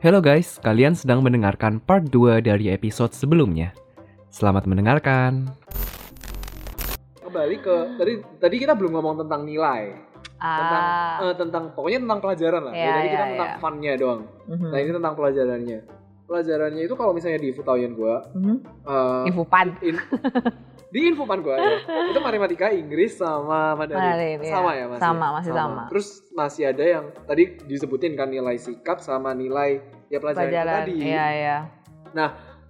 Hello guys, kalian sedang mendengarkan part 2 dari episode sebelumnya. Selamat mendengarkan. Kembali ke tadi tadi kita belum ngomong tentang nilai, tentang Ah, eh, tentang pokoknya tentang pelajaran lah. Iya, ya, tadi kita iya, tentang iya. fun-nya doang. mhm. Nah, ini tentang pelajarannya. Pelajarannya itu kalau misalnya di Futauyan gua Mhm. eh, Infopan. in- di infopan gua ya. Itu matematika, Inggris sama Mandarin. Iya. sama ya, masih. Sama, masih sama. Terus masih ada yang tadi disebutin kan nilai sikap sama nilai ya pelajaran, Pelajaran. tadi. Iya, iya.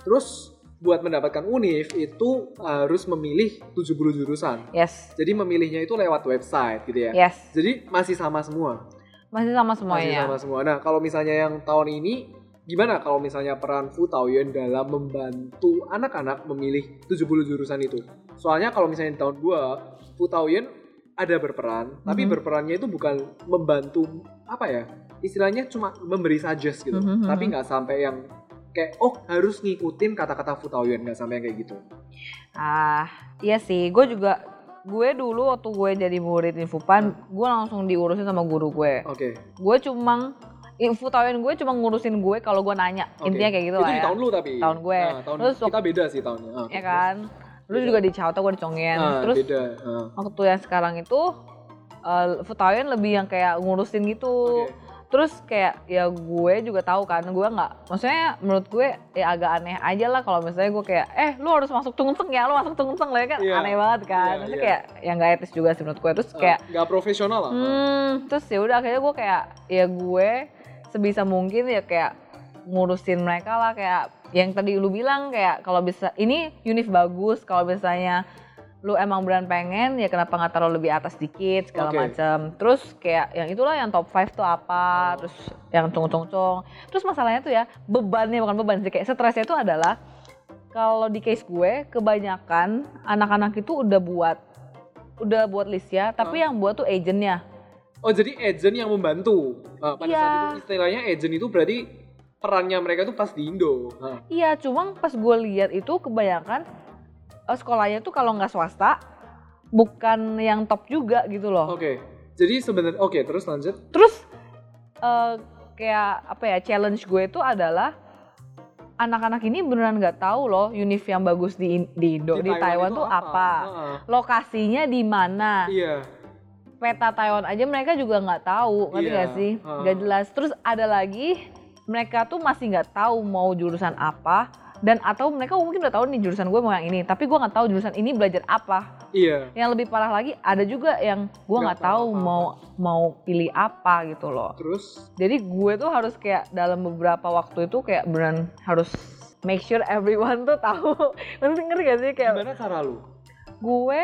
Terus buat mendapatkan UNIF itu harus memilih 70 jurusan. Yes. Jadi memilihnya itu lewat website gitu ya. Yes. Jadi masih sama semua. Masih sama Masih semuanya. sama semua. Nah, kalau misalnya yang tahun ini gimana kalau misalnya peran Fu Taoyuan dalam membantu anak-anak memilih 70 jurusan itu? Soalnya kalau misalnya di tahun gua Fu Taoyuan ada berperan, tapi Mhm. berperannya itu bukan membantu apa ya? Istilahnya cuma memberi suggest gitu. Mhm, Tapi mhm. nggak sampai yang kayak oh harus ngikutin kata-kata Fu Taoyuan nggak sampai yang kayak gitu. Ah, iya sih. Gue juga gue dulu waktu gue jadi murid Infopan, gue langsung diurusin sama guru gue. Oke. Gue cuma info tahuin gue cuma ngurusin gue kalau gue nanya. oke. Intinya kayak gitu itu lah di ya. tahun lu tapi. Tahun gue. Nah, tahun Terus kita beda sih tahunnya. Ah, Ya kan? Lu juga di Chauta, gue di. Ah, Terus beda. Ah. waktu yang sekarang itu uh, Futawin lebih yang kayak ngurusin gitu. Oke. Terus kayak ya gue juga tahu kan gue nggak, maksudnya menurut gue ya agak aneh aja lah kalau misalnya gue kayak eh lu harus masuk tungseng ya, lu masuk tungseng lah ya kan Iya. aneh banget kan. Iya, Maksudnya iya. kayak yang nggak etis juga sih menurut gue. Terus Ah, kayak nggak profesional lah. hmm, terus ya udah akhirnya gue kayak ya gue sebisa mungkin ya kayak ngurusin mereka lah kayak yang tadi lu bilang kayak kalau bisa ini unif bagus kalau misalnya lu emang beran pengen ya kenapa nggak taruh lebih atas dikit segala Oke. macam terus kayak yang itulah yang top 5 tuh apa terus yang cung cung cung terus masalahnya tuh ya bebannya bukan beban sih kayak stresnya itu adalah kalau di case gue kebanyakan anak-anak itu udah buat udah buat list ya tapi yang buat tuh agentnya Oh jadi agent yang membantu. Ah, pada Iya. saat itu istilahnya agent itu berarti perannya mereka tuh pas di Indo. Ah, Iya, cuma pas gue lihat itu kebanyakan eh, sekolahnya tuh kalau nggak swasta bukan yang top juga gitu loh. Oke. Jadi sebenarnya oke terus lanjut. Terus eh, kayak apa ya challenge gue itu adalah anak-anak ini beneran nggak tahu loh unif yang bagus di di Indo di, Taiwan, itu tuh apa, Ah, lokasinya di mana, Iya. Peta Taiwan aja mereka juga nggak tahu, ngerti Iya, nggak sih? Nggak jelas. Terus ada lagi mereka tuh masih nggak tahu mau jurusan apa dan atau mereka mungkin udah tahu nih jurusan gue mau yang ini, tapi gue nggak tahu jurusan ini belajar apa. Iya. Yang lebih parah lagi ada juga yang gue Nggak tahu tahu apa-apa. mau mau pilih apa gitu loh. Terus Jadi gue tuh harus kayak dalam beberapa waktu itu kayak beneran harus make sure everyone tuh tahu. Ngerti ngerti gak sih kayak gimana cara lu? gue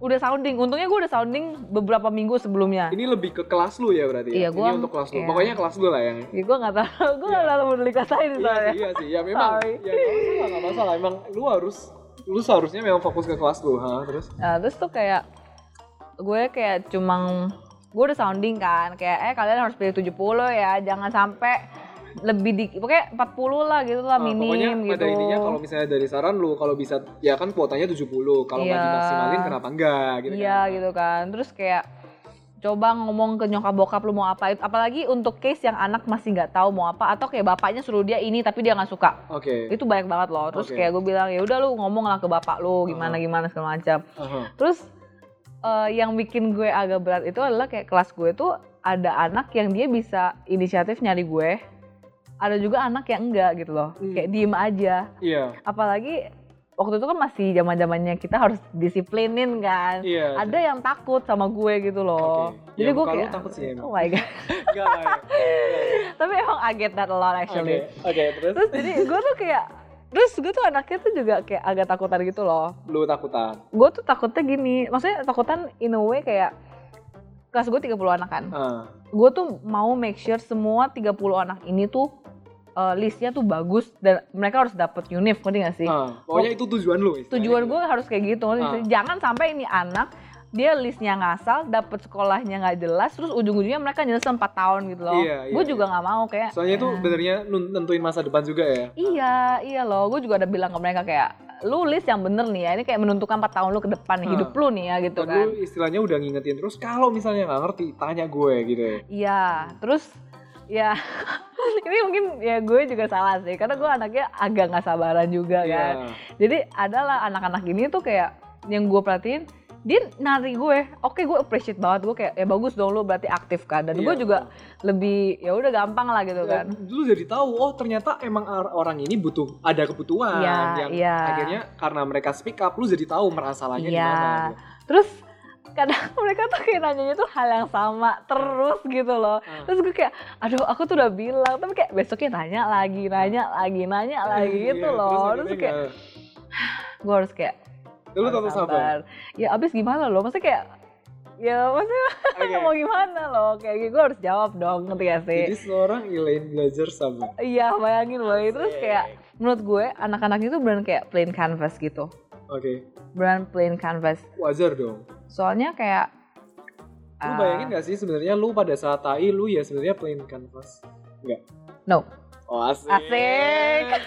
udah sounding. Untungnya gue udah sounding beberapa minggu sebelumnya. Ini lebih ke kelas lu ya berarti Iya, ya? gua- Ini untuk kelas lu. iya. Pokoknya kelas lu lah yang Ya gue gak tahu, gue gak terlalu peduli katain Iya soalnya. sih, iya sih. Ya memang Sorry. ya nggak masalah, nggak masalah. Emang lu harus lu seharusnya memang fokus ke kelas lu, ha? Terus Nah, terus tuh kayak gue kayak cuma gue udah sounding kan kayak eh kalian harus pilih 70 ya jangan sampai lebih di pokoknya 40 lah gitu lah Ah, minim pokoknya gitu. pada intinya kalau misalnya dari saran lu kalau bisa ya kan kuotanya 70 kalau nggak Iya. dimaksimalin kenapa enggak gitu iya kan gitu kan. Terus kayak coba ngomong ke nyokap bokap lu mau apa apalagi untuk case yang anak masih nggak tahu mau apa atau kayak bapaknya suruh dia ini tapi dia nggak suka oke itu banyak banget loh terus Oke. kayak gue bilang ya udah lu ngomong lah ke bapak lu gimana gimana segala macam Aha. Terus eh, yang bikin gue agak berat itu adalah kayak kelas gue tuh ada anak yang dia bisa inisiatif nyari gue. Ada juga anak yang enggak gitu loh. Hmm. Kayak diem aja. iya Apalagi waktu itu kan masih zaman-zamannya kita harus disiplinin kan. iya Ada yang takut sama gue gitu loh. Oke. Jadi Ya, gue kayak takut sih emang. Oh my god. enggak. Tapi emang I get that a lot oke actually. oke terus Terus jadi gue tuh kayak Terus gue tuh anaknya tuh juga kayak agak takutan gitu loh. lu takutan gue tuh takutnya gini maksudnya takutan in a way kayak kelas gue 30 anak kan ah gue tuh mau make sure semua 30 anak ini tuh uh, listnya tuh bagus dan mereka harus dapet unif ngerti gak sih ah. pokoknya itu tujuan lu tujuan gue harus kayak gitu Ah. sih? jangan sampai ini anak dia listnya ngasal dapet sekolahnya nggak jelas terus ujung-ujungnya mereka nyesel 4 tahun gitu loh Iya, iya, gue juga nggak mau kayak soalnya itu benernya nun- nentuin masa depan juga ya Iya, iya loh. Gue juga udah bilang ke mereka kayak, lu list yang bener nih ya. Ini kayak menentukan 4 tahun lu ke depan Ah. hidup lu nih ya gitu dan kan. lu istilahnya udah ngingetin terus kalau misalnya nggak ngerti tanya gue gitu ya Iya, terus ya ini mungkin ya gue juga salah sih karena gue anaknya agak nggak sabaran juga Iya. kan jadi adalah anak-anak ini tuh kayak yang gue perhatiin dia nari gue oke gue appreciate banget gue kayak ya bagus dong lu berarti aktif kan dan gue Iya. juga lebih ya udah gampang lah gitu Ya, kan Lu jadi tahu oh ternyata emang orang ini butuh ada kebutuhan Iya, yang iya. akhirnya karena mereka speak up lu jadi tahu masalahnya di Iya. mana. gitu. terus kadang mereka tuh kayak nanyanya tuh hal yang sama terus gitu loh. Ah. terus gue kayak aduh aku tuh udah bilang. Tapi kayak besoknya nanya lagi nanya lagi nanya lagi gitu Iya, loh. Terus, akhirnya kayak gue harus kayak lu harus tetap sabar. ya abis gimana loh? Maksudnya kayak ya maksudnya Oke. mau gimana loh? Kayak gitu gue harus jawab dong ngerti gak sih? Jadi seorang Elaine belajar sabar. iya bayangin loh. Terus kayak menurut gue anak-anak itu beneran kayak plain canvas gitu. Oke, beneran plain canvas. Wajar dong. Soalnya kayak Lu bayangin gak sih sebenarnya lu pada saat tai lu ya sebenarnya plain canvas? Enggak. no Oh asik. Asik. Ya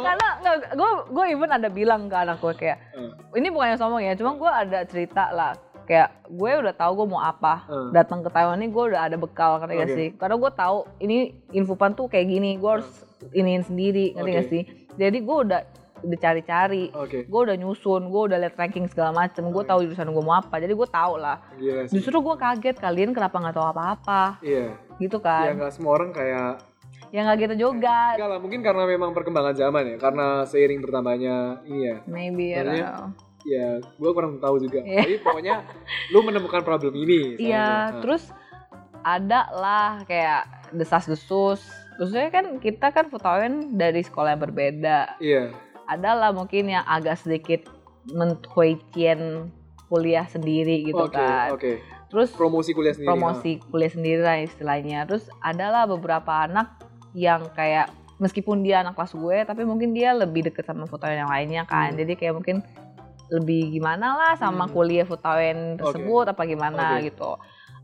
karena nggak gue gue even ada bilang ke anak gue kayak Eh. ini bukannya sombong ya cuma gue ada cerita lah kayak gue udah tahu gue mau apa Eh. datang ke Taiwan ini gue udah ada bekal ngerti gak Oke. sih karena gue tahu ini infopan tuh kayak gini gue harus iniin sendiri ngerti Oke. gak sih jadi gue udah udah cari-cari Oke, gue udah nyusun gue udah liat ranking segala macem gue tahu jurusan gue mau apa jadi gue tahu lah gila sih. justru gue kaget kalian kenapa nggak tahu apa-apa Iya, gitu ya kan nggak semua orang kayak ya nggak gitu juga Enggak lah, mungkin karena memang perkembangan zaman ya, karena seiring bertambahnya ini ya. maybe know. Ya, gue kurang tahu juga. Iya. Tapi pokoknya lu menemukan problem ini. Iya, Nah, terus ada lah kayak desas-desus. Terusnya kan kita kan Futawen dari sekolah yang berbeda. Iya, Ada lah mungkin yang agak sedikit menhuicien kuliah sendiri gitu oke, kan. oke. Terus Promosi kuliah sendiri. promosi kuliah sendiri lah istilahnya. Terus adalah beberapa anak yang kayak meskipun dia anak kelas gue, tapi mungkin dia lebih deket sama Futawen yang lainnya kan. Hmm. Jadi kayak mungkin lebih gimana lah sama Hmm. kuliah Futawen tersebut apa gimana Oke. gitu.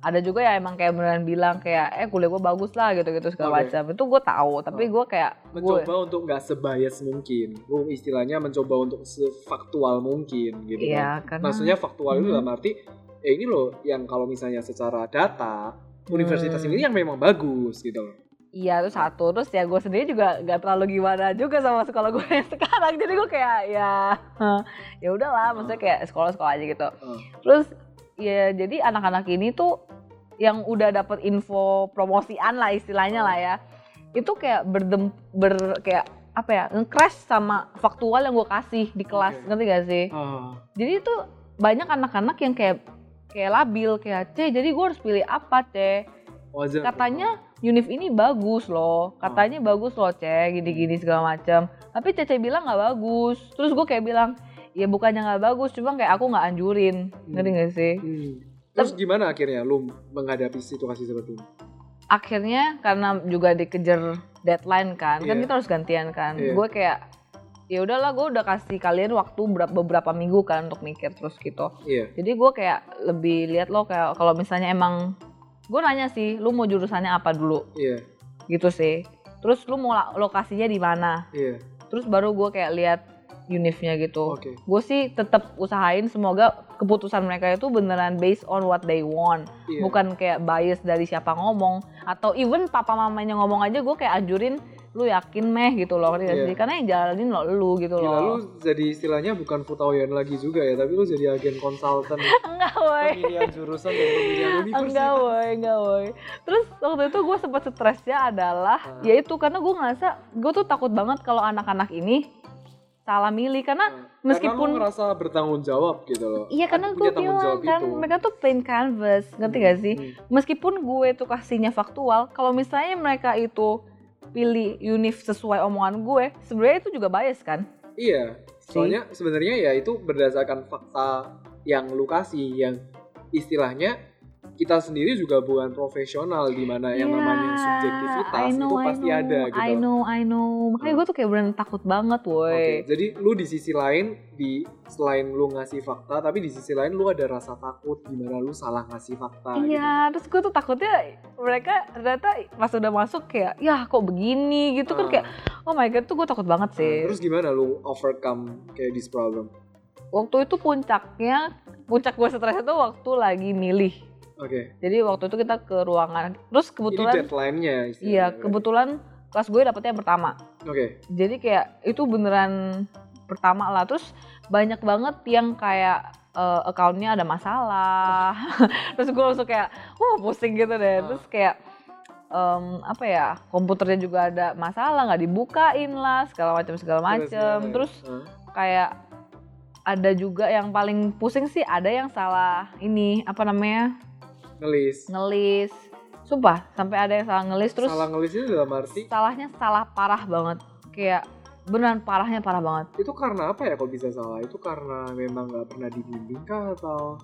Ada juga ya emang kayak beneran bilang kayak eh kuliah gue bagus lah gitu-gitu segala Oke. macam. Itu gue tahu, tapi Oh. gue kayak gue mencoba untuk nggak sebias mungkin. Lu istilahnya mencoba untuk sefaktual mungkin gitu kan. Iya, karena Maksudnya faktual itu Hmm. dalam arti ya ini loh yang kalau misalnya secara data universitas Hmm. ini yang memang bagus gitu loh. Iya itu satu terus ya gue sendiri juga gak terlalu gimana juga sama sekolah gue yang sekarang jadi gue kayak ya ya udahlah maksudnya kayak sekolah-sekolah aja gitu terus ya jadi anak-anak ini tuh yang udah dapet info promosian lah istilahnya lah ya itu kayak berdem ber kayak apa ya nge-crash sama faktual yang gue kasih di kelas Oke. ngerti gak sih Ah, jadi itu banyak anak-anak yang kayak kayak labil kayak C jadi gue harus pilih apa C wajar. katanya Unif ini bagus loh, katanya bagus loh cek gini-gini segala macam. Tapi Cece bilang nggak bagus. Terus gue kayak bilang, ya bukannya nggak bagus, cuma kayak aku nggak anjurin, ngerti gak sih? Hmm. Terus gimana akhirnya lu menghadapi situasi seperti ini? Akhirnya karena juga dikejar deadline kan, kan Iya. kita harus gantian kan. Iya. Gue kayak ya udahlah gue udah kasih kalian waktu ber- beberapa minggu kan untuk mikir terus gitu. Iya. Jadi gue kayak lebih lihat lo kayak kalau misalnya emang gue nanya sih, lu mau jurusannya apa dulu? Iya. gitu sih. Terus lu mau lokasinya di mana? Iya. Terus baru gue kayak lihat unifnya gitu. Oke. Gue sih tetap usahain semoga keputusan mereka itu beneran based on what they want, Iya. bukan kayak bias dari siapa ngomong atau even papa mamanya ngomong aja gue kayak anjurin lu yakin meh gitu loh ngerti gak Iya. Karena yang jalanin lo lu gitu Gila lu loh. jadi istilahnya bukan Futawian lagi juga ya, tapi lu jadi agen konsultan Enggak woi. pemilihan jurusan dan pemilihan universitas. Enggak woi, enggak woi. Terus waktu itu gue sempat stresnya adalah Ah. ya itu karena gue ngerasa gue tuh takut banget kalau anak-anak ini salah milih karena Nah, meskipun karena lu ngerasa bertanggung jawab gitu loh. Iya karena Punya gue bilang kan itu. mereka tuh plain canvas, ngerti gak sih? Hmm. Meskipun gue tuh kasihnya faktual, kalau misalnya mereka itu pilih univ sesuai omongan gue, sebenarnya itu juga bias kan? Iya, soalnya sebenarnya ya itu berdasarkan fakta yang lu kasih yang istilahnya kita sendiri juga bukan profesional di mana yang Iya, namanya subjektivitas know, itu I pasti know, ada gitu. I know, I know. Makanya Hmm. gue tuh kayak beneran takut banget, Oke, woi. jadi lu di sisi lain di selain lu ngasih fakta tapi di sisi lain lu ada rasa takut gimana lu salah ngasih fakta gitu. Iya, terus gue tuh takutnya mereka ternyata pas udah masuk kayak, ya kok begini gitu kan Ah, kayak, oh my god tuh gue takut banget nah, sih. terus gimana lu overcome kayak this problem? waktu itu puncaknya, puncak gue stres itu waktu lagi milih Oke. Jadi waktu itu kita ke ruangan. Terus Ini kebetulan deadline-nya istilahnya. iya, kebetulan kelas gue dapetnya yang pertama. Oke. Jadi kayak itu beneran pertama lah. Terus banyak banget yang kayak eh, account-nya ada masalah. Terus gue langsung kayak, wah pusing gitu deh. Ah. Terus kayak em, apa ya komputernya juga ada masalah nggak dibukain lah segala macam segala macam. Terus Hah? kayak ada juga yang paling pusing sih ada yang salah ini apa namanya ngelis. ngelis. Sumpah sampai ada yang salah ngelis terus Salah ngelis itu dalam arti salahnya salah parah banget kayak beneran parahnya parah banget itu karena apa ya kok bisa salah? Itu karena memang nggak pernah dibimbing kah atau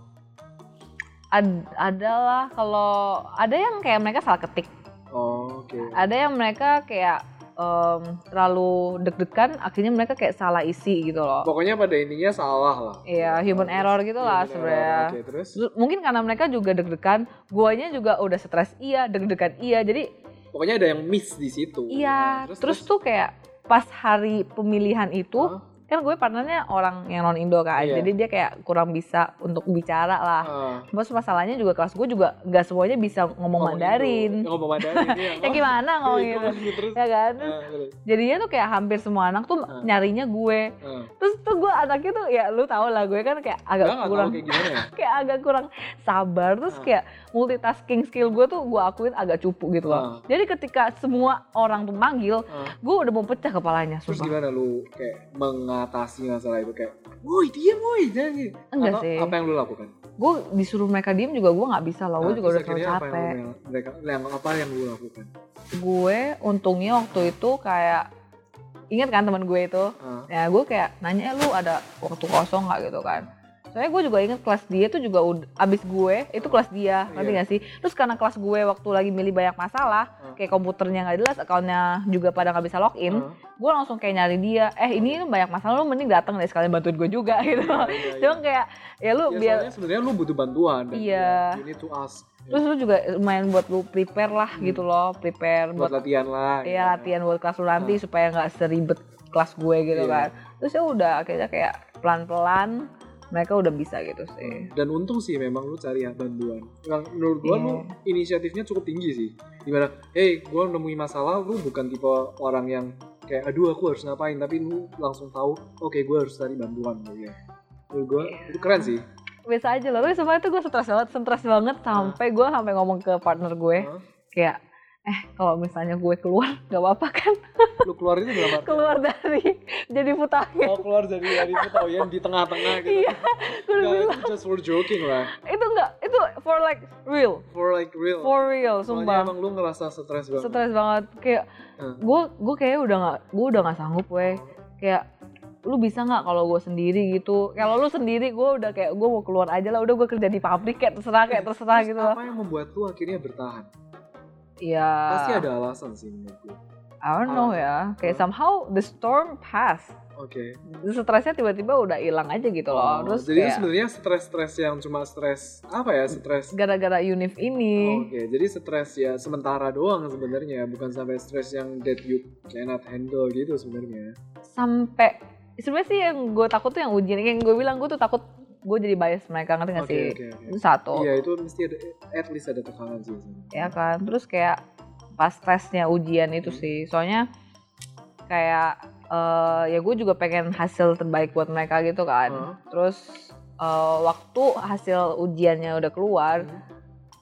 Ad, adalah kalau ada yang kayak mereka salah ketik Oh, oke. ada yang mereka kayak em, terlalu deg-degan akhirnya mereka kayak salah isi gitu loh Pokoknya pada intinya salah lah. Iya, human error gitu lah sebenarnya. Oke, terus Terus mungkin karena mereka juga deg-degan guanya juga udah stres iya deg-degan iya jadi pokoknya ada yang miss di situ. iya Nah, terus, tuh kayak pas hari pemilihan itu Hah? Kan gue partnernya orang yang non Indo kan Iya. jadi dia kayak kurang bisa untuk bicara lah Ah, Terus masalahnya juga kelas gue juga nggak semuanya bisa ngomong Mandarin. Ngomong Mandarin iya. Ya gimana ngomong Iya, gitu? ngomong gitu terus. Ya kan? Terus Ah, terus. jadinya tuh kayak hampir semua anak tuh Ah. nyarinya gue. Ah. Terus tuh gue anaknya tuh ya lu tau lah gue kan kayak agak tahu kurang kayak gimana ya? kayak agak kurang sabar terus Ah. kayak multitasking skill gue tuh gue akuin agak cupu gitu loh. Ah. Jadi ketika semua orang tuh manggil, Ah. gue udah mau pecah kepalanya. Terus Sumpah. gimana lu kayak mengatasi masalah itu kayak, woi diam woi jangan gitu. Enggak Atau sih. apa yang lu lakukan? Gue disuruh mereka diem juga gue nggak bisa loh. Gue Nah, juga terus udah terlalu akhirnya apa capek. yang lu- mereka yang apa yang lu lakukan? Gue untungnya waktu itu kayak ingat kan teman gue itu Ah. ya gue kayak nanya "Eh, lu ada waktu kosong nggak gitu kan soalnya gue juga inget kelas dia tuh juga ud- abis gue itu kelas dia ngerti Iya. gak sih terus karena kelas gue waktu lagi milih banyak masalah Ah. kayak komputernya nggak jelas akunnya juga pada nggak bisa login Ah. gue langsung kayak nyari dia eh ini banyak masalah lu mending datang deh sekalian bantuin gue juga gitu Iya, iya, cuma iya. kayak ya lu Ya, biar sebenarnya lu butuh bantuan. Iya. ya, You need to ask. terus lu juga lumayan buat lu prepare lah Hmm. gitu loh prepare buat buat latihan lah. ya gitu. latihan buat kelas lu nanti supaya nggak seribet kelas gue gitu Iya. kan terus ya udah akhirnya kayak pelan-pelan mereka udah bisa gitu sih Dan untung sih memang lu cari bantuan. Yang menurut gua Iya. lu inisiatifnya cukup tinggi sih. Di mana, hey, gua nemuin masalah, lu bukan tipe orang yang kayak, aduh aku harus ngapain, tapi lu langsung tahu, oke gua harus cari bantuan gitu ya. Menurut gua Iya. itu keren sih. biasa aja loh tapi sebenarnya tuh gue stres banget stres banget sampai gue sampai ngomong ke partner gue Hah? kayak eh kalau misalnya gue keluar nggak apa-apa kan Lu keluar itu arti keluar dari jadi putahin Oh keluar dari dari yang di tengah-tengah gitu. Iya, gue udah Nggak, bilang itu just for joking lah. itu enggak itu for like real For like real. for real Soalnya sumpah emang lu ngerasa stres banget. stres banget kayak Hmm. gue gue kayak udah nggak gue udah nggak sanggup weh kayak lu bisa nggak kalau gue sendiri gitu kalau lu sendiri gue udah kayak gue mau keluar aja lah udah gue kerja di pabrik kayak terserah kayak terserah Terus gitu Apa yang membuat lu akhirnya bertahan? Iya. Pasti ada alasan sih menurut gue. I don't know ya. Kayak Ah. somehow the storm pass. Oke. Stresnya tiba-tiba udah hilang aja gitu loh. Oh, Terus jadi kayak sebenarnya stres-stres yang cuma stres apa ya stres gara-gara univ ini. Oke, jadi stres ya sementara doang sebenarnya, bukan sampai stres yang that you cannot handle gitu sebenarnya. Sampai sebenarnya sih yang gue takut tuh yang ujian. Yang gue bilang gue tuh takut gue jadi bias mereka ngerti gak Oke, sih? oke, oke. Itu satu. Iya, itu mesti ada at least ada tekanan sih. Ya kan. Terus kayak pas tesnya ujian itu Hmm. sih. Soalnya kayak eh, ya gue juga pengen hasil terbaik buat mereka gitu kan. Hah? Terus eh, waktu hasil ujiannya udah keluar, Hmm.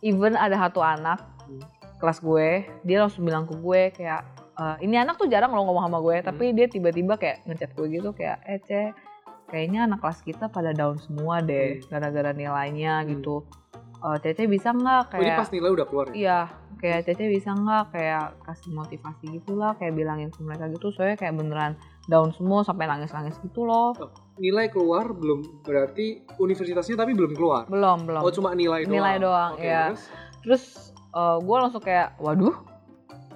even ada satu anak Hmm. kelas gue, dia langsung bilang ke gue kayak "Eh, ini anak tuh jarang lo ngomong sama gue, Hmm. tapi dia tiba-tiba kayak ngechat gue gitu kayak eh Ce, kayaknya anak kelas kita pada down semua deh Hmm. gara-gara nilainya Hmm. gitu. Eh, Cece bisa nggak Oh, ini kayak pas nilai udah keluar ya? Iya, kayak Cece bisa nggak kayak kasih motivasi gitu lah, kayak bilangin ke mereka gitu, soalnya kayak beneran down semua sampai nangis-nangis gitu loh. Nilai keluar belum berarti universitasnya tapi belum keluar. Belum, belum. Oh, cuma nilai doang. Nilai doang, Oke, iya. terus? Terus eh, gue langsung kayak, waduh,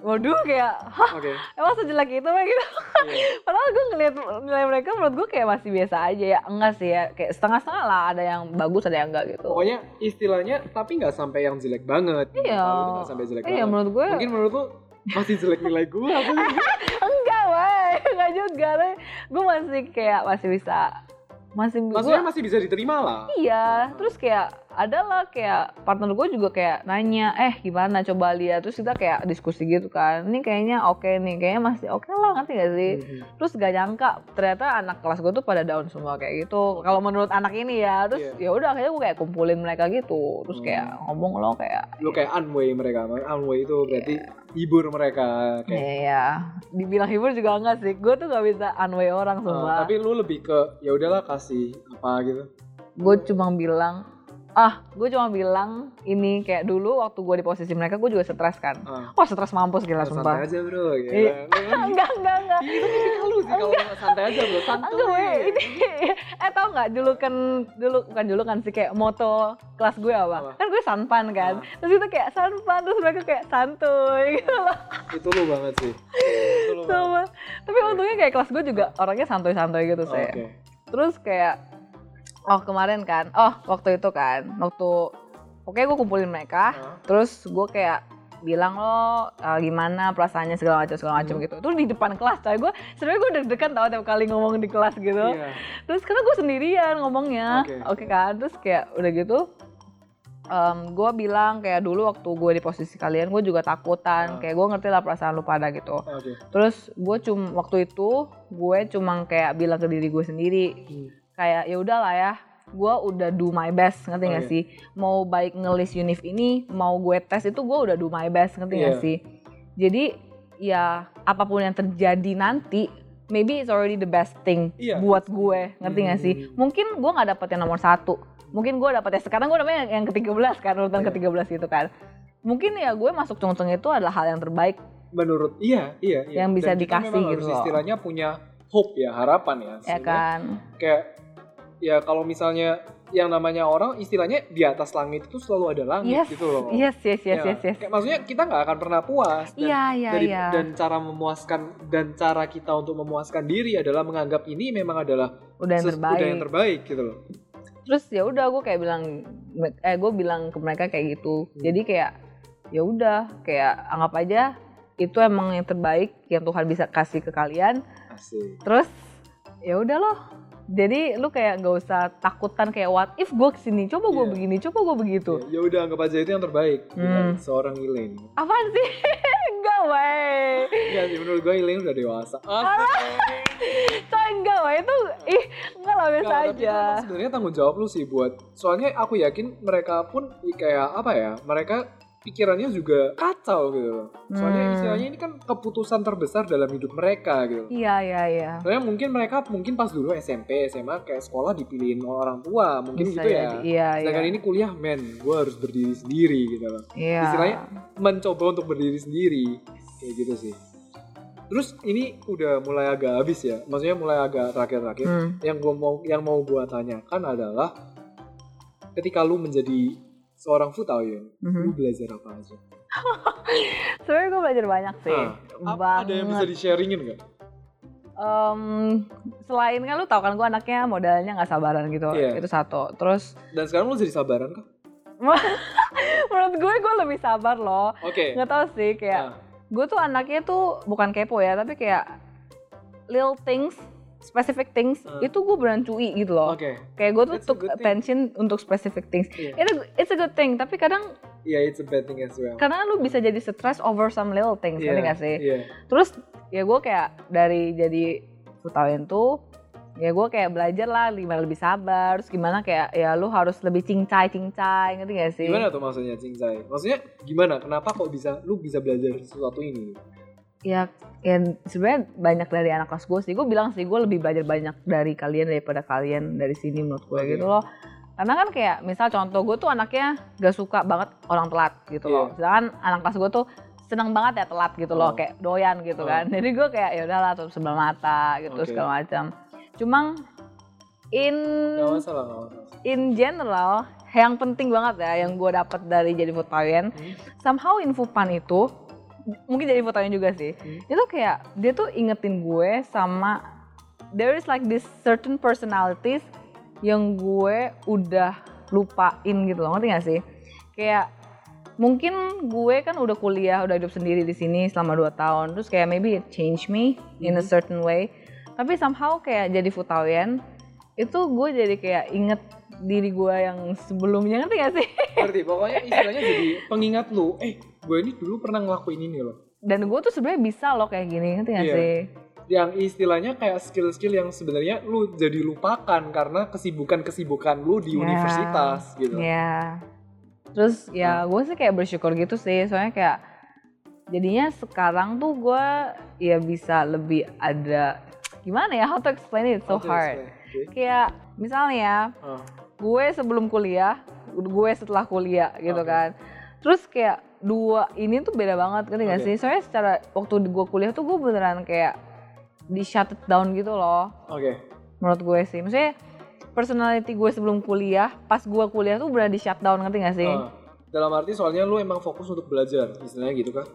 waduh kayak, hah Oke. emang sejelek itu kayak gitu. Iya. Padahal gue ngeliat nilai mereka menurut gue kayak masih biasa aja ya, enggak sih ya, kayak setengah-setengah lah, ada yang bagus, ada yang enggak gitu. Pokoknya istilahnya tapi nggak sampai yang jelek banget. Iya. Nggak sampai jelek Iya banget. menurut gue Mungkin menurut lu masih jelek nilai gue apa enggak, weh, enggak juga, gue masih kayak masih bisa, masih Maksudnya gua- masih bisa diterima lah. Iya, terus kayak ada lah kayak partner gue juga kayak nanya eh gimana coba lihat terus kita kayak diskusi gitu kan ini kayaknya oke nih kayaknya masih oke lah ngerti gak sih Mhm. terus gak nyangka ternyata anak kelas gue tuh pada down semua kayak gitu kalau menurut anak ini ya terus Iya. ya udah akhirnya gue kayak kumpulin mereka gitu terus Hmm. kayak ngomong lo kayak Lu kayak unway mereka. Unway itu berarti hibur mereka kayak ya ya dibilang hibur juga enggak sih gue tuh gak bisa unway orang Uh, semua tapi lu lebih ke ya udahlah kasih apa gitu. gue cuma bilang ah gue cuma bilang ini kayak dulu waktu gue di posisi mereka gue juga stres kan Ah. wah stres mampus gila santai sumpah aja bro gitu. Iya. enggak enggak enggak Itu tipikal lu sih kalau santai aja bro, santuy. Enggak, weh, ini eh tau nggak dulu kan dulu bukan dulu kan sih kayak moto kelas gue apa? Apa? Kan gue sanpan kan. Ah. Terus itu kayak sanpan terus mereka kayak santuy gitu loh. Itu lu banget sih. Itu lu banget. Tapi untungnya kayak kelas gue juga orangnya santuy-santuy gitu Oh, sih. Oke. Terus kayak oh kemarin kan, oh waktu itu kan, waktu oke gue kumpulin mereka, Ah. terus gue kayak bilang lo uh, gimana perasaannya segala macam segala macam Hmm. gitu. Terus di depan kelas, coy gue sebenarnya gue deg-degan tau tiap kali ngomong di kelas gitu. Iya. Terus karena gue sendirian ngomongnya, Oke. oke kan? Terus kayak udah gitu, gue bilang kayak dulu waktu gue di posisi kalian, gue juga takutan. Ah. Kayak gue ngerti lah perasaan lu pada gitu. Oke. Terus gue cum waktu itu gue cuma kayak bilang ke diri gue sendiri, Hmm. Kayak ya udahlah ya, gue udah do my best, ngerti nggak Oke. sih? Mau baik ngelis univ ini, mau gue tes itu gue udah do my best, ngerti nggak Iya. sih? Jadi ya apa pun yang terjadi nanti, maybe it's already the best thing Iya. buat gue, ngerti nggak sih? Hmm. Mungkin gue nggak dapet yang nomor satu, mungkin gue dapet yang sekarang gue namanya yang ke-13 kan, urutan Iya. ke-13 gitu kan. Mungkin ya gue masuk cung-cung itu adalah hal yang terbaik Menurut iya, iya, iya. Yang bisa Dan kita dikasih memang gitu harus istilahnya punya hope ya, harapan ya. ya kan. Kayak ya kalau misalnya yang namanya orang istilahnya di atas langit itu selalu ada langit Yes, gitu loh. yes, yes, yes, Ya, yes, yes. kayak maksudnya kita nggak akan pernah puas dan Iya, iya, dari- iya. dan cara memuaskan dan cara kita untuk memuaskan diri adalah menganggap ini memang adalah Udah yang terbaik. udah yang terbaik gitu loh. Terus ya udah gue kayak bilang, eh gue bilang ke mereka kayak gitu. Hmm. Jadi kayak ya udah, kayak anggap aja itu emang yang terbaik yang Tuhan bisa kasih ke kalian. Asik. Terus ya udah loh. Jadi lu kayak gak usah takutan kayak what if gue ke sini, coba gue Iya. begini, coba gue begitu. Ya udah anggap aja itu yang terbaik Hmm. seorang Elaine. Apaan sih? enggak wey. Ya sih menurut gue Elaine udah dewasa. Coy enggak wey itu ih enggak lah biasa aja. sebenarnya tanggung jawab lu sih buat soalnya aku yakin mereka pun kayak apa ya mereka pikirannya juga kacau gitu loh soalnya Hmm. istilahnya ini kan keputusan terbesar dalam hidup mereka gitu Iya iya iya. soalnya mungkin mereka mungkin pas dulu SMP SMA kayak sekolah dipilihin orang tua mungkin Bisa gitu ya jadi. Iya iya. sedangkan ini kuliah men gue harus berdiri sendiri gitu loh Iya. istilahnya mencoba untuk berdiri sendiri kayak gitu sih terus ini udah mulai agak habis ya maksudnya mulai agak terakhir-terakhir Hmm. yang gua mau yang mau gua tanyakan adalah ketika lu menjadi seorang futawin, Mhm. lu belajar apa aja? Sebenarnya gue belajar banyak sih. Ah, apa- ada yang bisa di sharingin nggak? Em, selain kan lu tau kan gue anaknya modalnya nggak sabaran gitu. Iya. Itu satu. Terus Dan sekarang lu jadi sabaran kah? menurut gue gue lebih sabar loh. Oke. Nggak tahu sih kayak Nah, gue tuh anaknya tuh bukan kepo ya tapi kayak little things specific things Ah. itu gue beneran cuy gitu loh. Oke. Kayak gue tuh took good thing. attention untuk specific things. Iya. Itu it's a good thing tapi kadang Iya, it's a bad thing as well. karena lu bisa jadi stress over some little things, Iya, ngerti gak sih? Iya. Terus ya gue kayak dari jadi futawin tuh ya gue kayak belajar lah gimana lebih sabar, terus gimana kayak ya lu harus lebih cincai cincai, ngerti gak sih? Gimana tuh maksudnya cincai? Maksudnya gimana? Kenapa kok bisa lu bisa belajar sesuatu ini? Ya, ya sebenarnya banyak dari anak kelas gue sih. Gue bilang sih gue lebih belajar banyak dari kalian daripada kalian dari sini menurut gue gitu loh. Karena kan kayak misal contoh gue tuh anaknya gak suka banget orang telat gitu loh. Iya. Sedangkan anak kelas gue tuh seneng banget ya telat gitu loh, Oh. kayak doyan gitu Oh. kan. Jadi gue kayak ya udahlah tutup sebelah mata gitu Oke. segala macam. Cuma in Gak masalah, gak masalah. in general yang penting banget ya yang gue dapat dari jadi fotoyen Hmm. somehow infopan itu mungkin jadi fotoyen juga sih. Hmm. itu kayak dia tuh ingetin gue sama there is like this certain personalities yang gue udah lupain gitu loh ngerti gak sih? Kayak mungkin gue kan udah kuliah udah hidup sendiri di sini selama 2 tahun terus kayak maybe it change me in a certain way. Tapi somehow kayak jadi fotoyen itu gue jadi kayak inget diri gue yang sebelumnya ngerti gak sih? Ngerti, pokoknya istilahnya jadi pengingat lu, eh gue ini dulu pernah ngelakuin ini loh. Dan gue tuh sebenarnya bisa loh kayak gini ngerti gak Iya. sih? Yang istilahnya kayak skill-skill yang sebenarnya lu jadi lupakan karena kesibukan-kesibukan lu di Ya. universitas gitu. Iya. Terus ya gue sih kayak bersyukur gitu sih, soalnya kayak jadinya sekarang tuh gue ya bisa lebih ada gimana ya how to explain it so hard. oke. Kayak misalnya ya, Ah, gue sebelum kuliah, gue setelah kuliah gitu Oke. kan. Terus kayak dua ini tuh beda banget ngerti gak Oke. sih? Soalnya secara waktu gue kuliah tuh gue beneran kayak di shut down gitu loh Oke. menurut gue sih. Maksudnya personality gue sebelum kuliah, pas gue kuliah tuh beneran di shut down ngerti gak sih? Ah, dalam arti soalnya lu emang fokus untuk belajar, istilahnya gitu kan?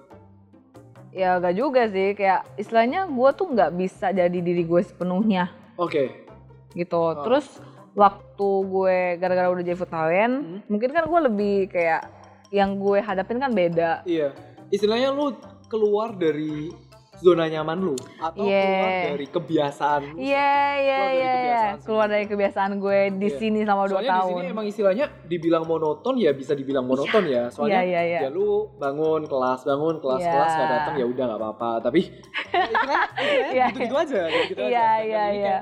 Ya gak juga sih, kayak istilahnya gue tuh nggak bisa jadi diri gue sepenuhnya Oke. gitu. Oh. Terus waktu gue gara-gara udah jadi fotografen, Hmm. mungkin kan gue lebih kayak yang gue hadapin kan beda. Iya. Istilahnya lu keluar dari zona nyaman lu atau Iya. keluar dari kebiasaan lu. Iya iya Keluar dari iya iya, kebiasaan keluar dari kebiasaan gue di Iya. sini selama dua Soalnya di tahun. sini emang istilahnya dibilang monoton ya bisa dibilang monoton ya. Soalnya Iya, iya, iya. ya lu bangun kelas bangun kelas Iya. kelas gak datang ya udah nggak apa-apa. Tapi ya, istilahnya, Iya, gitu-gitu aja, gitu aja. Iya iya iya.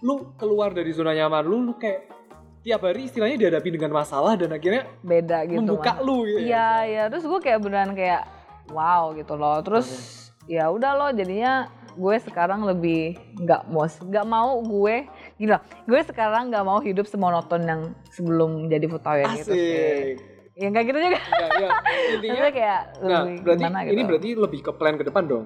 Lu keluar dari zona nyaman lu, lu kayak tiap hari istilahnya dihadapi dengan masalah dan akhirnya Beda gitu. membuka Mas. lu gitu. Iya iya, terus gue kayak beneran kayak wow gitu loh. Terus ya udah loh jadinya gue sekarang lebih nggak mau nggak mau gue gila gue sekarang nggak mau hidup semonoton yang sebelum jadi fotografer gitu sih ya nggak gitu juga Ya, ya. Intinya kayak Nah, lebih berarti gimana ini gitu. berarti lebih ke plan ke depan dong.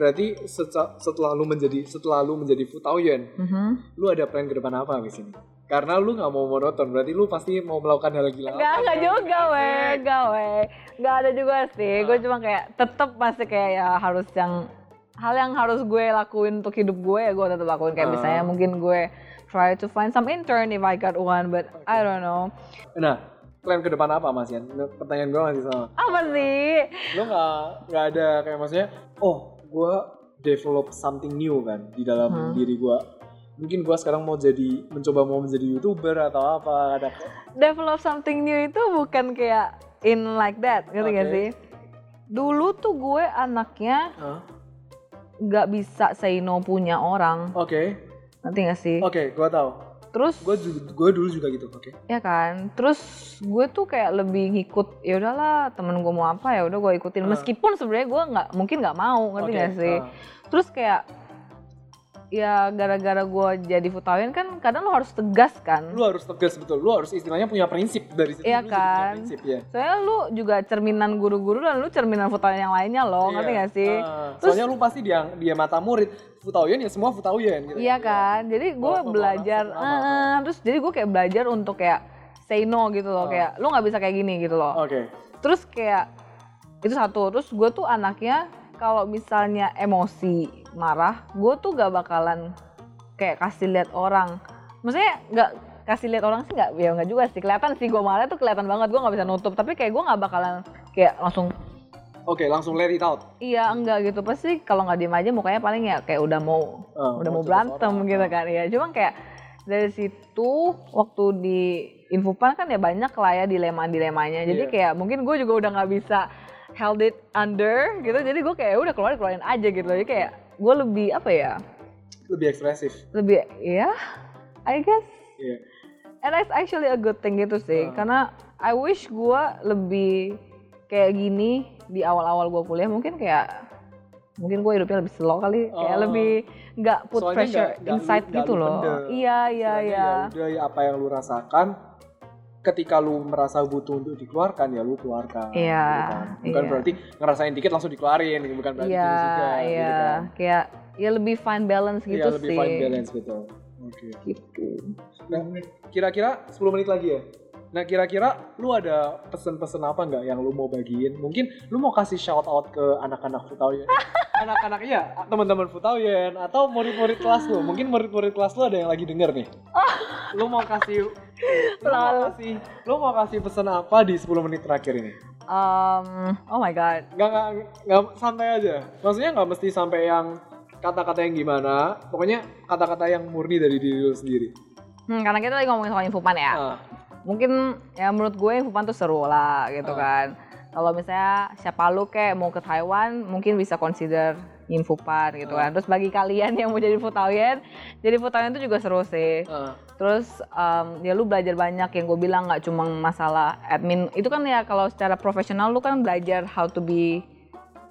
Berarti seca- setelah lu menjadi setelah lu menjadi Futauyen, Mhm. lu ada plan ke depan apa di sini? Karena lu nggak mau monoton, berarti lu pasti mau melakukan hal gila. Enggak kan? juga weh, enggak weh. Enggak ada juga sih. Gue Ah. cuma kayak tetep masih kayak ya harus yang hal yang harus gue lakuin untuk hidup gue ya gue tetap lakuin kayak Ah. misalnya mungkin gue try to find some intern if I got one but I don't know. Nah, plan ke depan apa Mas Yan? Pertanyaan gue masih sama. Apa sih? Lu nggak nggak ada kayak maksudnya, oh gue develop something new kan di dalam Hmm. diri gue. Mungkin gue sekarang mau jadi mencoba mau menjadi youtuber atau apa ada Develop something new itu bukan kayak in like that, ngerti gak Oke. sih? Dulu tuh gue anaknya nggak bisa say no punya orang, Oke, ngerti gak sih? oke, gue tahu. Terus Gue gue dulu juga gitu, oke. ya kan terus gue tuh kayak lebih ngikut ya udahlah temen gue mau apa ya udah gue ikutin Ah. meskipun sebenarnya gue nggak mungkin nggak mau ngerti Oke, gak sih ah. terus kayak ya gara-gara gue jadi futawin kan kadang lo harus tegas kan. Lu harus tegas betul. Lu harus istilahnya punya prinsip dari situ Iya kan? prinsip ya. Soalnya lu juga cerminan guru-guru dan lu cerminan futawin yang lainnya ngerti Iya. gak sih? Ah, Terus- soalnya lu pasti dia dia mata murid. Futauyen ya semua Futauyen gitu. Iya kan, jadi gue belajar, eh, eh, terus jadi gue kayak belajar untuk kayak say no gitu loh, Ah. kayak lu nggak bisa kayak gini gitu loh. oke. Terus kayak itu satu. Terus gue tuh anaknya kalau misalnya emosi marah gue tuh gak bakalan kayak kasih lihat orang. Maksudnya nggak kasih lihat orang sih nggak ya nggak juga sih. Kelihatan sih gue marah tuh kelihatan banget gue nggak bisa nutup. Tapi kayak gue nggak bakalan kayak langsung oke langsung let it out. Iya enggak gitu. Pasti kalau nggak diem aja mukanya paling ya kayak udah mau Ah, udah mau berantem seorang. gitu Ah. kan. Ya cuma kayak dari situ waktu di Infopan kan ya banyak lah ya dilema-dilemanya. Jadi Iya. kayak mungkin gue juga udah nggak bisa held it under gitu. Jadi gue kayak udah keluar keluarin aja gitu. Jadi kayak gue lebih apa ya? Lebih ekspresif. Lebih ya I guess. Iya. And that's actually a good thing gitu sih. Ah. karena I wish gue lebih kayak gini di awal-awal gue kuliah. Mungkin kayak mungkin gue hidupnya lebih slow kali. Kayak Oh. lebih nggak put Soalnya pressure lu- inside nggak gitu loh. iya iya Istilahnya iya. ya udah ya apa yang lu rasakan ketika lu merasa butuh untuk dikeluarkan ya lu keluarkan Iya, gitu kan. bukan iya. berarti ngerasain dikit langsung dikeluarin bukan berarti iya gitu juga iya gitu kan kayak ya lebih fine balance Iya, gitu lebih sih fine balance gitu oke gitu Nah, kira-kira 10 menit lagi ya. Nah, kira-kira lu ada pesan-pesan apa nggak yang lu mau bagiin? Mungkin lu mau kasih shout out ke anak-anak Futauyen. anak-anak iya, teman-teman Futauyen atau murid-murid kelas lu. Mungkin murid-murid kelas lu ada yang lagi denger nih. Lu mau kasih lu mau kasih lu mau kasih pesan apa di 10 menit terakhir ini? um, oh my god Nggak, nggak, nggak santai aja. Maksudnya nggak mesti sampai yang kata-kata yang gimana. Pokoknya kata-kata yang murni dari diri lu sendiri. Hmm, karena kita lagi ngomongin soal infopan ya. Ah, Mungkin ya menurut gue infopan tuh seru lah gitu Ah. kan. Kalau misalnya siapa lu kayak mau ke Taiwan, mungkin bisa consider infopan gitu Ah. kan. Terus bagi kalian yang mau jadi Futawien, jadi Futawien itu juga seru sih. ah, Terus em, ya lu belajar banyak yang gue bilang nggak cuma masalah admin. Itu kan ya kalau secara profesional lu kan belajar how to be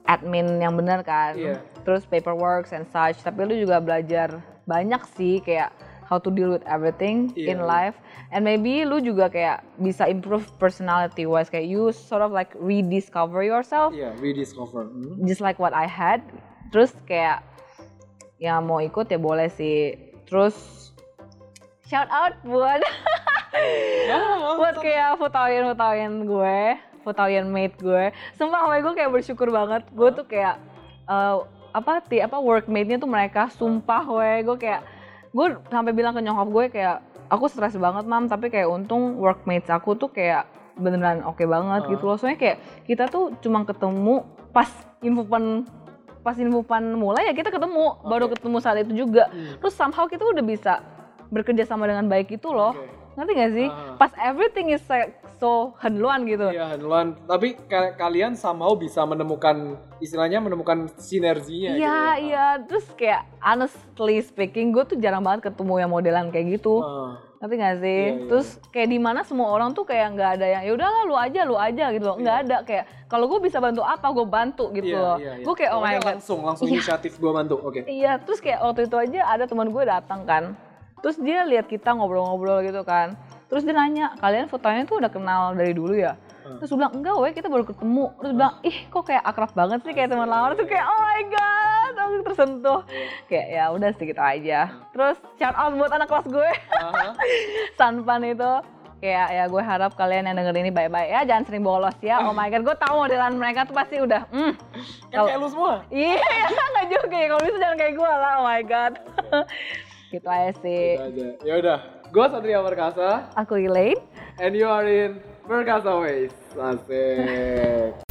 admin yang benar kan. Iya. Terus paperwork and such. Tapi lu juga belajar banyak sih kayak how to deal with everything Iya, in life. And maybe lu juga kayak bisa improve personality wise kayak you sort of like rediscover yourself Iya, rediscover. Hmm. just like what I had. Terus kayak ya mau ikut ya boleh sih. Terus shout out buat buat kayak Futawien Futawien gue, Futawien mate gue. Sumpah gue kayak bersyukur banget. Gue tuh kayak eh, apa ti apa workmate-nya tuh mereka sumpah gue gue kayak gue sampai bilang ke nyokap gue kayak aku stres banget mam tapi kayak untung workmates aku tuh kayak beneran oke banget Ah. gitu loh soalnya kayak kita tuh cuma ketemu pas infopan pas infopan mulai ya kita ketemu baru ketemu saat itu juga Hmm. terus somehow kita udah bisa bekerja sama dengan baik itu loh Oke. ngerti gak sih Ah. pas everything is like so henluan gitu Iya, Hanluan. Tapi ka- kalian somehow bisa menemukan istilahnya menemukan sinerginya. Iya gitu ya. iya terus kayak honestly speaking gue tuh jarang banget ketemu yang modelan kayak gitu Ah, ngerti gak sih Iya, iya, terus kayak di mana semua orang tuh kayak nggak ada yang ya udahlah lu aja lu aja gitu loh nggak ada kayak kalau gue bisa bantu apa gue bantu gitu iya, loh iya, iya. gue kayak oh my god langsung langsung Iya. inisiatif gue bantu. Oke. Iya, terus kayak waktu itu aja ada teman gue datang kan. Terus dia lihat kita ngobrol-ngobrol gitu kan. Terus dia nanya, kalian fotonya tuh udah kenal dari dulu ya? Hmm. Terus gue bilang, enggak weh, kita baru ketemu. Terus bilang, ih kok kayak akrab banget sih kayak teman lama. Terus kayak, oh my god, aku tersentuh. Kayak ya udah segitu aja. Terus shout out buat anak kelas gue, Aha. Sanpan itu. Kayak ya gue harap kalian yang denger ini baik-baik ya, jangan sering bolos ya. Oh my god, gue tahu modelan mereka tuh pasti udah, hmm, Kan kayak lu semua. Iya, nggak juga ya. Kalau bisa jangan kayak gue lah. Oh my god. gitu aja sih. Gitu. Ya udah. Gue Satria Perkasa Aku Elaine. and you are in Perkasa Ways. Asik.